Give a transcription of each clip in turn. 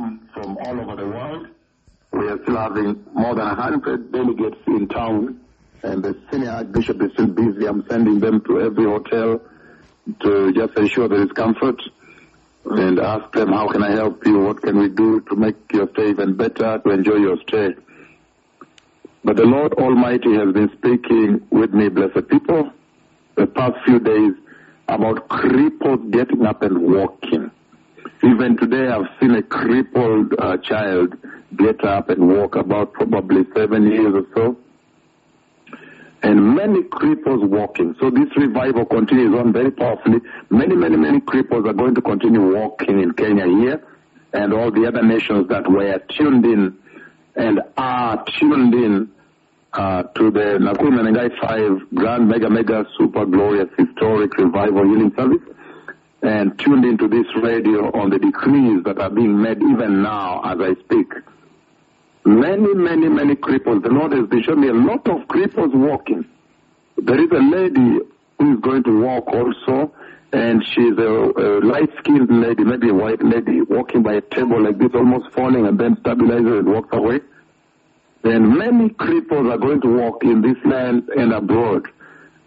come from all over the world. We are still having more than 100 delegates in town, and the senior archbishop is still busy. I'm sending them to every hotel to just ensure there is comfort and ask them, how can I help you? What can we do to make your stay even better, to enjoy your stay? But the Lord Almighty has been speaking with me, blessed people, the past few days about cripples getting up and walking. Even today, I've seen a crippled uh, child get up and walk about probably seven years or so. And many cripples walking. So this revival continues on very powerfully. Many, many, many cripples are going to continue walking in Kenya here and all the other nations that were tuned in and are tuned in uh, to the Nakuru Menengai 5 Grand Mega Mega Super Glorious Historic Revival Healing Service and tuned into this radio on the decrees that are being made even now as I speak. Many, many, many cripples. The Lord has showing me a lot of cripples walking. There is a lady who is going to walk also, and she's a, a light-skinned lady, maybe a white lady, walking by a table like this, almost falling, and then stabilizes and walks away. And many cripples are going to walk in this land and abroad.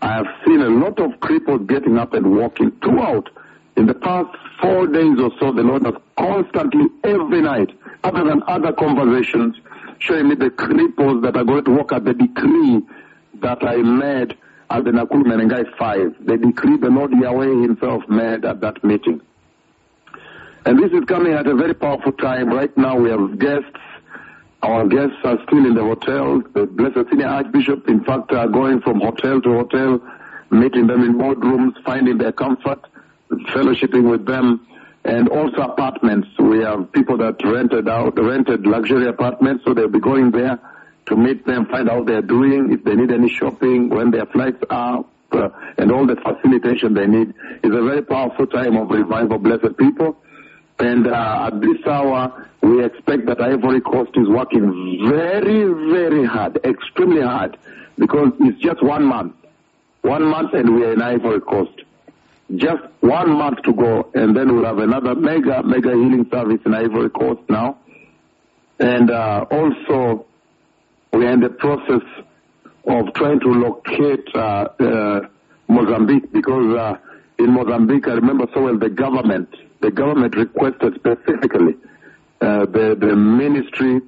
I have seen a lot of cripples getting up and walking throughout. In the past four days or so, the Lord has constantly, every night, other than other conversations, showing me the cripples that are going to walk at the decree that I made at the Nakuru Menengai 5. The decree the Lord Yahweh himself made at that meeting. And this is coming at a very powerful time. Right now we have guests. Our guests are still in the hotel. The Blessed Senior Archbishop, in fact, are going from hotel to hotel, meeting them in boardrooms, finding their comfort, fellowshipping with them, and also apartments. We have people that rented out, rented luxury apartments, so they'll be going there to meet them, find out they're doing, if they need any shopping, when their flights are, uh, and all the facilitation they need. It's a very powerful time of revival, blessed people. And uh, at this hour, we expect that Ivory Coast is working very, very hard, extremely hard, because it's just one month. One month and we are in Ivory Coast. Just one month to go, and then we'll have another mega, mega healing service in Ivory Coast now. And uh, also, we are in the process of trying to locate uh, uh, Mozambique because uh, in Mozambique, I remember so well the government, the government requested specifically uh, the the Ministry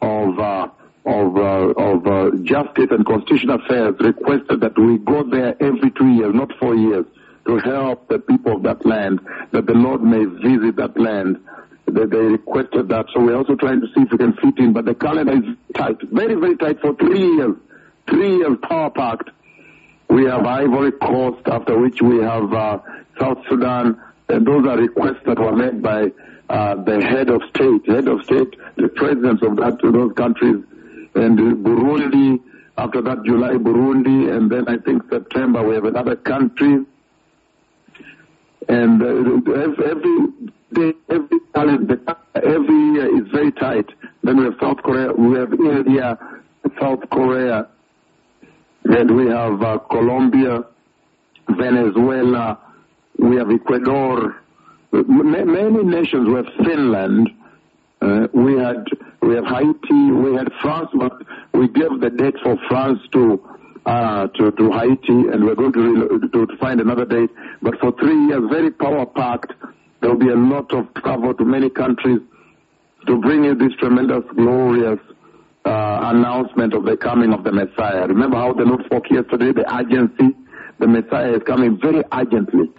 of uh, of uh, of uh, Justice and Constitutional Affairs requested that we go there every two years, not four years, to help the people of that land, that the Lord may visit that land. They, they requested that, so we're also trying to see if we can fit in. But the calendar is tight, very very tight for three years, three years power packed. We have Ivory Coast, after which we have uh, South Sudan, and those are requests that were made by uh, the head of state, head of state, the presidents of that those countries, and Burundi. After that, July, Burundi, and then I think September we have another country. And uh, every day, every calendar, every year is very tight. Then we have South Korea, we have India, South Korea, and we have uh, Colombia, Venezuela, we have Ecuador, M- many nations. We have Finland, uh, we had we have Haiti, we had France, but we gave the date for France to uh, to, to Haiti, and we're going to, to to find another date. But for three years, very power packed. There will be a lot of travel to many countries to bring you this tremendous, glorious uh, announcement of the coming of the Messiah. Remember how the Lord spoke yesterday, the urgency? The Messiah is coming very urgently.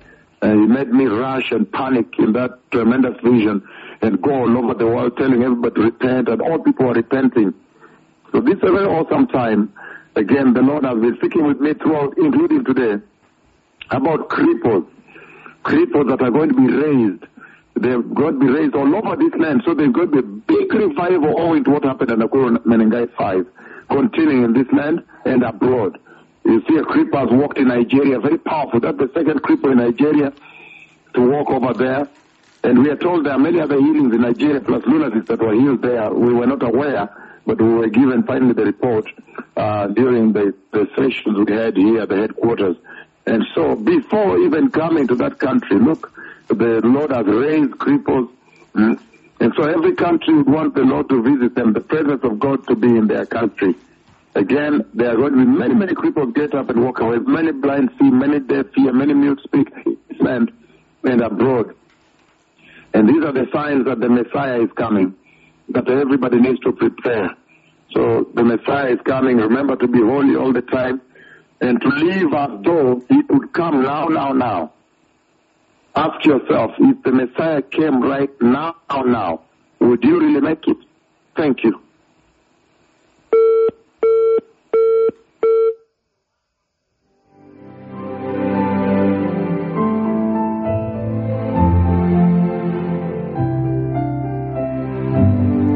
Uh, he made me rush and panic in that tremendous vision and go all over the world telling everybody to repent and all people are repenting. So this is a very awesome time. Again, the Lord has been speaking with me throughout, including today, about cripples. Cripples that are going to be raised. They're going to be raised all over this land. So there's going to be big revival owing to what happened in the Menengai 5, continuing in this land and abroad. You see a cripple has walked in Nigeria, very powerful. That's the second cripple in Nigeria to walk over there. And we are told there are many other healings in Nigeria, plus lunatics that were healed there. We were not aware, but we were given finally the report uh, during the, the sessions we had here at the headquarters. And so before even coming to that country, look, the Lord has raised cripples mm, And so every country would want the Lord to visit them, the presence of God to be in their country. Again, there are going to be many, many cripples get up and walk away, many blind see, many deaf hear, many mute speak, and, and abroad. And these are the signs that the Messiah is coming, that everybody needs to prepare. So the Messiah is coming. Remember to be holy all the time and to live as though he would come now, now, now. Ask yourself, if the Messiah came right now, now, would you really make it? Thank you.